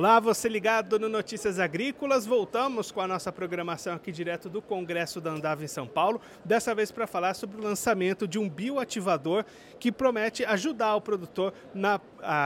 Olá, você ligado no Notícias Agrícolas. Voltamos com a nossa programação aqui direto do Congresso da Andava em São Paulo, dessa vez para falar sobre o lançamento de um bioativador que promete ajudar o produtor na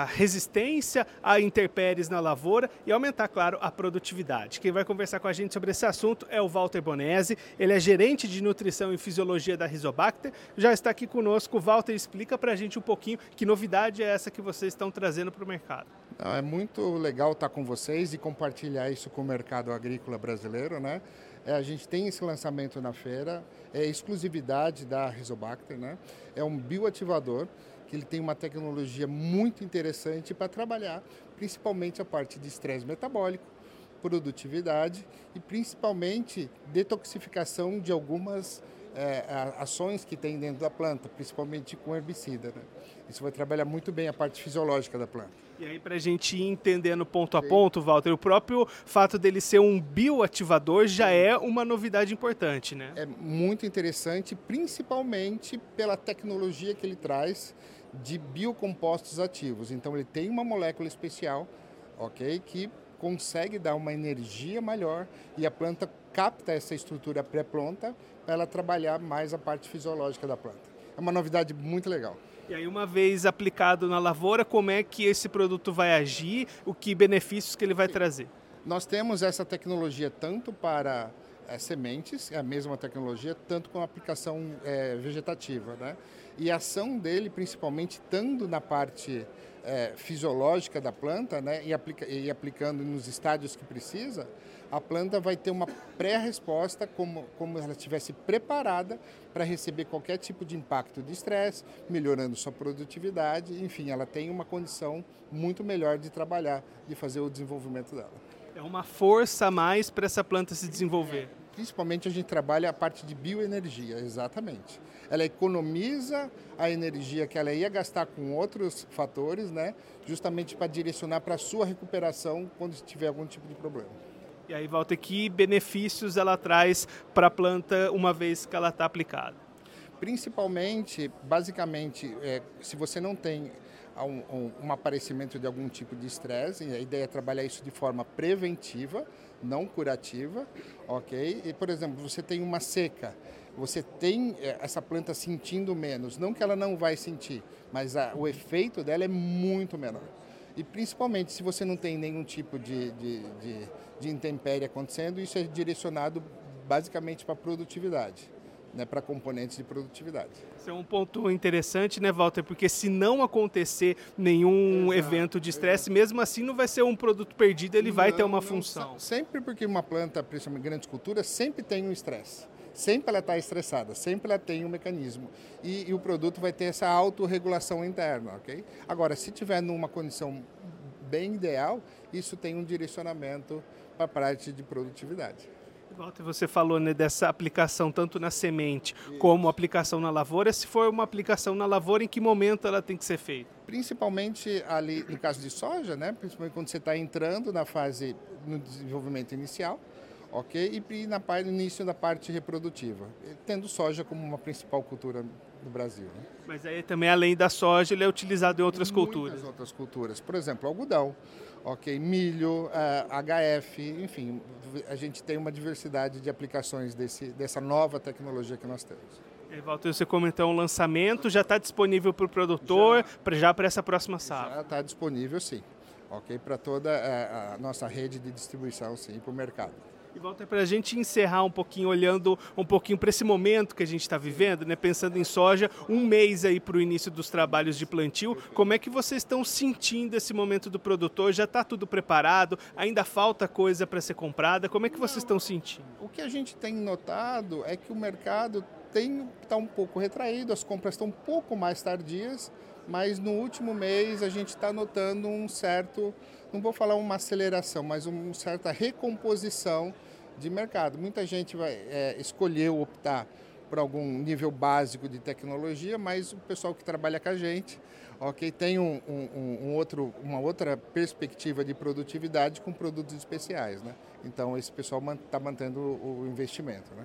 resistência a intempéries na lavoura e aumentar, claro, a produtividade. Quem vai conversar com a gente sobre esse assunto é o Walter Bonese, ele é gerente de nutrição e fisiologia da Rizobacter. Já está aqui conosco. Walter, explica para a gente um pouquinho que novidade é essa que vocês estão trazendo para o mercado. É muito legal estar com vocês e compartilhar isso com o mercado agrícola brasileiro, né? É, a gente tem esse lançamento na feira, é exclusividade da Rizobacter, né? É um bioativador que ele tem uma tecnologia muito interessante para trabalhar, principalmente a parte de estresse metabólico, produtividade e principalmente detoxificação de algumas é, ações que tem dentro da planta, principalmente com herbicida. Né? Isso vai trabalhar muito bem a parte fisiológica da planta. E aí, para a gente ir entendendo ponto a ponto, Walter, o próprio fato dele ser um bioativador já é uma novidade importante, né? É muito interessante, principalmente pela tecnologia que ele traz de biocompostos ativos. Então, ele tem uma molécula especial, ok, que consegue dar uma energia maior e a planta capta essa estrutura pré-pronta para ela trabalhar mais a parte fisiológica da planta. É uma novidade muito legal. E aí, uma vez aplicado na lavoura, como é que esse produto vai agir, o que benefícios que ele vai Sim. trazer? Nós temos essa tecnologia tanto para é, sementes, é a mesma tecnologia, tanto com aplicação é, vegetativa. Né? E a ação dele, principalmente, estando na parte é, fisiológica da planta né, e, aplica, e aplicando nos estádios que precisa, a planta vai ter uma pré-resposta como, como ela estivesse preparada para receber qualquer tipo de impacto de estresse, melhorando sua produtividade, enfim, ela tem uma condição muito melhor de trabalhar, de fazer o desenvolvimento dela. É uma força a mais para essa planta se desenvolver. Principalmente a gente trabalha a parte de bioenergia, exatamente. Ela economiza a energia que ela ia gastar com outros fatores, né, justamente para direcionar para a sua recuperação quando tiver algum tipo de problema. E aí volta aqui, benefícios ela traz para a planta uma vez que ela está aplicada? Principalmente, basicamente, é, se você não tem um, um, um, aparecimento de algum tipo de estresse, a ideia é trabalhar isso de forma preventiva, não curativa, ok? E, por exemplo, você tem uma seca, você tem é, essa planta sentindo menos, não que ela não vai sentir, mas a, o efeito dela é muito menor. E principalmente se você não tem nenhum tipo de, de, de, de intempérie acontecendo, isso é direcionado basicamente para a produtividade. Né, para componentes de produtividade. Isso é um ponto interessante, né, Walter? Porque se não acontecer nenhum exato, evento de estresse, mesmo assim não vai ser um produto perdido, ele não, vai ter uma não, função. Sempre porque uma planta, principalmente grandes culturas, sempre tem um estresse. Sempre ela está estressada, sempre ela tem um mecanismo. E, e o produto vai ter essa autorregulação interna, ok? Agora, se tiver numa condição bem ideal, isso tem um direcionamento para a parte de produtividade. Walter, você falou né, dessa aplicação tanto na semente Isso. como aplicação na lavoura. Se for uma aplicação na lavoura, em que momento ela tem que ser feita? Principalmente ali no caso de soja, né? principalmente quando você está entrando na fase no desenvolvimento inicial, ok? E na parte, no início da parte reprodutiva, tendo soja como uma principal cultura no Brasil. Né? Mas aí também, além da soja, ele é utilizado em outras em culturas? outras culturas. Por exemplo, algodão, ok? Milho, uh, eh, HF, enfim, a gente tem uma diversidade de aplicações desse, dessa nova tecnologia que nós temos. E, Walter, você comentou um lançamento, já está disponível para o produtor, já para essa próxima safra? Já está disponível, sim. Ok, para toda a, eh, a nossa rede de distribuição, sim, para o mercado. E volta para a gente encerrar um pouquinho, olhando um pouquinho para esse momento que a gente está vivendo, né? pensando em soja, um mês aí para o início dos trabalhos de plantio. Como é que vocês estão sentindo esse momento do produtor? Já está tudo preparado? Ainda falta coisa para ser comprada? Como é que vocês estão sentindo? O que a gente tem notado é que o mercado está um pouco retraído, as compras estão um pouco mais tardias, mas no último mês a gente está notando um certo, não vou falar uma aceleração, mas uma certa recomposição de mercado. Muita gente vai é, escolheu optar por algum nível básico de tecnologia, mas o pessoal que trabalha com a gente, ok, tem um, um, um outro, uma outra perspectiva de produtividade com produtos especiais, né? Então esse pessoal está mantendo o investimento, né?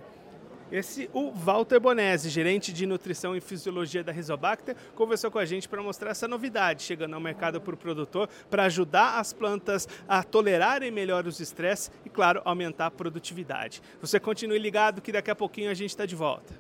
Esse o Walter Bonese, gerente de nutrição e fisiologia da Rizobacter, conversou com a gente para mostrar essa novidade chegando ao mercado para o produtor para ajudar as plantas a tolerarem melhor os estresses e, claro, aumentar a produtividade. Você continue ligado que daqui a pouquinho a gente está de volta.